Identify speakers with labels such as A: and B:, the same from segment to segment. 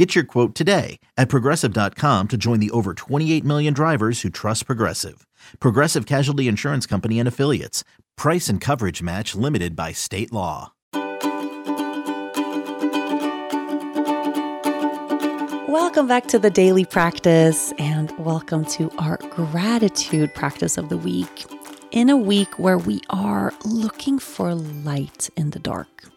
A: Get your quote today at progressive.com to join the over 28 million drivers who trust Progressive. Progressive Casualty Insurance Company and Affiliates. Price and coverage match limited by state law.
B: Welcome back to the daily practice and welcome to our gratitude practice of the week. In a week where we are looking for light in the dark.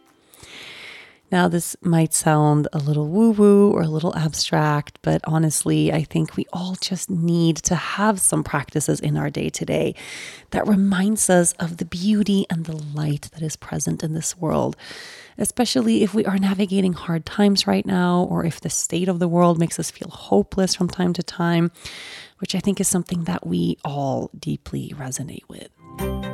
B: Now, this might sound a little woo woo or a little abstract, but honestly, I think we all just need to have some practices in our day to day that reminds us of the beauty and the light that is present in this world, especially if we are navigating hard times right now or if the state of the world makes us feel hopeless from time to time, which I think is something that we all deeply resonate with.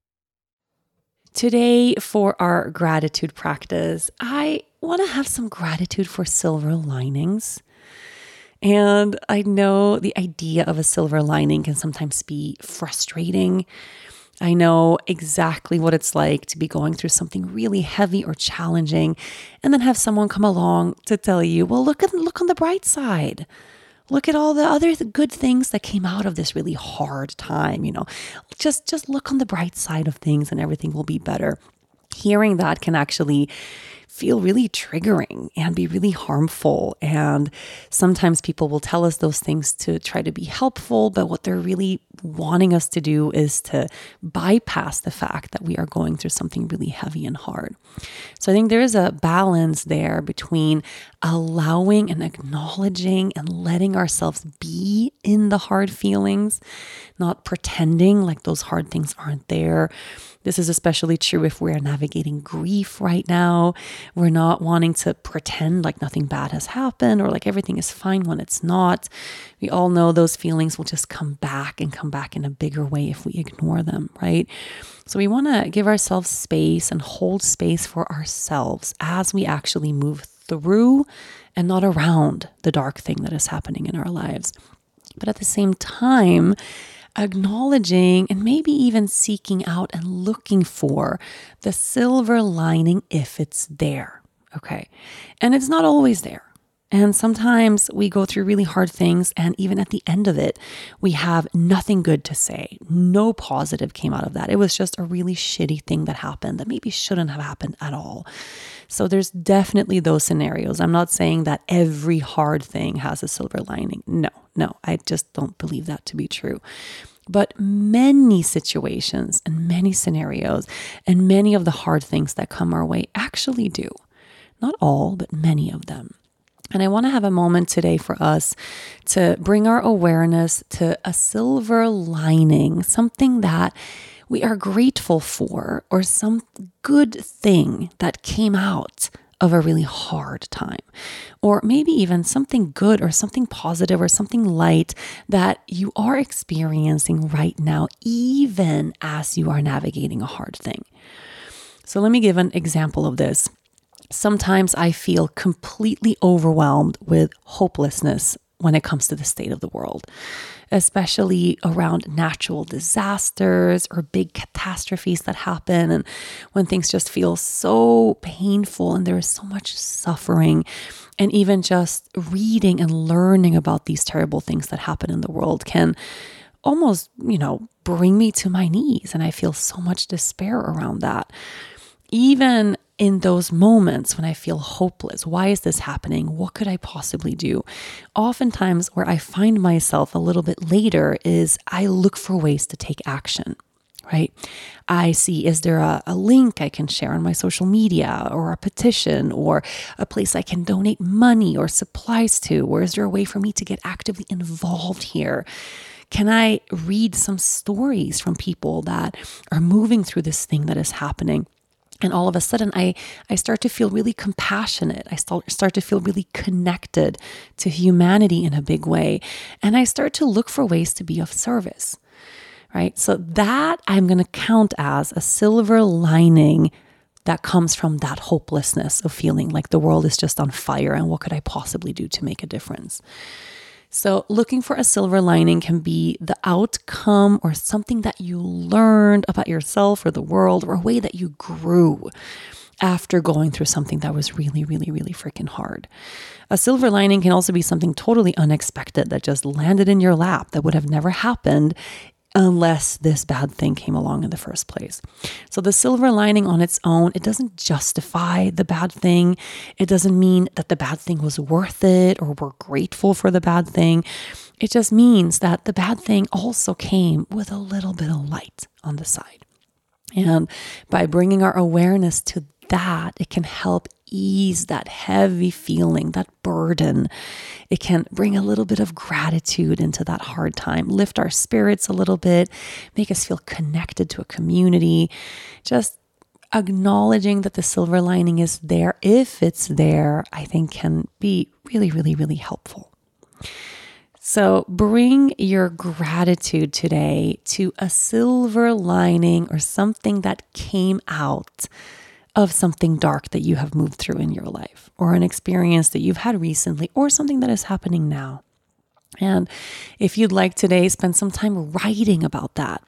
B: Today, for our gratitude practice, I want to have some gratitude for silver linings. And I know the idea of a silver lining can sometimes be frustrating. I know exactly what it's like to be going through something really heavy or challenging and then have someone come along to tell you, "Well, look at look on the bright side." Look at all the other good things that came out of this really hard time you know. Just just look on the bright side of things and everything will be better. Hearing that can actually feel really triggering and be really harmful. And sometimes people will tell us those things to try to be helpful, but what they're really wanting us to do is to bypass the fact that we are going through something really heavy and hard. So I think there is a balance there between allowing and acknowledging and letting ourselves be in the hard feelings, not pretending like those hard things aren't there this is especially true if we're navigating grief right now. We're not wanting to pretend like nothing bad has happened or like everything is fine when it's not. We all know those feelings will just come back and come back in a bigger way if we ignore them, right? So we want to give ourselves space and hold space for ourselves as we actually move through and not around the dark thing that is happening in our lives. But at the same time, acknowledging and maybe even seeking out and looking for the silver lining if it's there. Okay. And it's not always there. And sometimes we go through really hard things, and even at the end of it, we have nothing good to say. No positive came out of that. It was just a really shitty thing that happened that maybe shouldn't have happened at all. So there's definitely those scenarios. I'm not saying that every hard thing has a silver lining. No, no, I just don't believe that to be true. But many situations and many scenarios and many of the hard things that come our way actually do. Not all, but many of them. And I want to have a moment today for us to bring our awareness to a silver lining, something that we are grateful for, or some good thing that came out of a really hard time. Or maybe even something good or something positive or something light that you are experiencing right now, even as you are navigating a hard thing. So, let me give an example of this. Sometimes I feel completely overwhelmed with hopelessness when it comes to the state of the world, especially around natural disasters or big catastrophes that happen. And when things just feel so painful and there is so much suffering. And even just reading and learning about these terrible things that happen in the world can almost, you know, bring me to my knees. And I feel so much despair around that. Even in those moments when I feel hopeless. Why is this happening? What could I possibly do? Oftentimes, where I find myself a little bit later is I look for ways to take action right? I see, is there a, a, link I can share on my social media or a petition or a place I can donate money or supplies to? Or is there a way for me to get actively involved here? Can I read some stories from people that are moving through this thing that is happening? And all of a sudden i i start to feel really compassionate. I start, start to feel really connected to humanity in a big way. And i start to look for ways to be of service right? So that i'm going to count as a silver lining that comes from that hopelessness of feeling like the world is just on fire and what could i possibly do to make a difference so, looking for a silver lining can be the outcome or something that you learned about yourself or the world or a way that you grew after going through something that was really, really, really freaking hard. A silver lining can also be something totally unexpected that just landed in your lap that would have never happened unless this bad thing came along in the first place. So the silver lining on its own, it doesn't justify the bad thing. It doesn't mean that the bad thing was worth it or we're grateful for the bad thing. It just means that the bad thing also came with a little bit of light on the side. And by bringing our awareness to that, it can help ease that heavy feeling, that burden. It can bring a little bit of gratitude into that hard time, lift our spirits a little bit, make us feel connected to a community. Just acknowledging that the silver lining is there, if it's there, I think can be really, really, really helpful. So bring your gratitude today to a silver lining or something that came out of something dark that you have moved through in your life, or an experience that you've had recently, or something that is happening now. And if you'd like today, spend some time writing about that.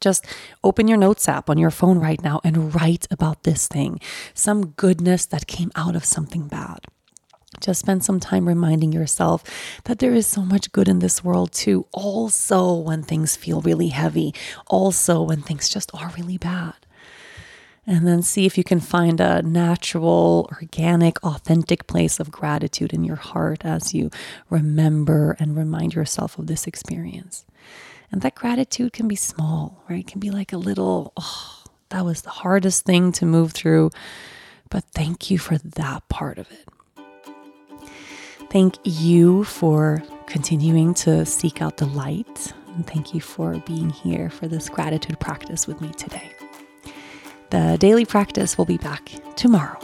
B: Just open your notes app on your phone right now and write about this thing, some goodness that came out of something bad. Just spend some time reminding yourself that there is so much good in this world too. Also, when things feel really heavy, also, when things just are really bad and then see if you can find a natural, organic, authentic place of gratitude in your heart as you remember and remind yourself of this experience. And that gratitude can be small, right? It can be like a little, oh, that was the hardest thing to move through, but thank you for that part of it. Thank you for continuing to seek out the light. And thank you for being here for this gratitude practice with me today. The daily practice will be back tomorrow.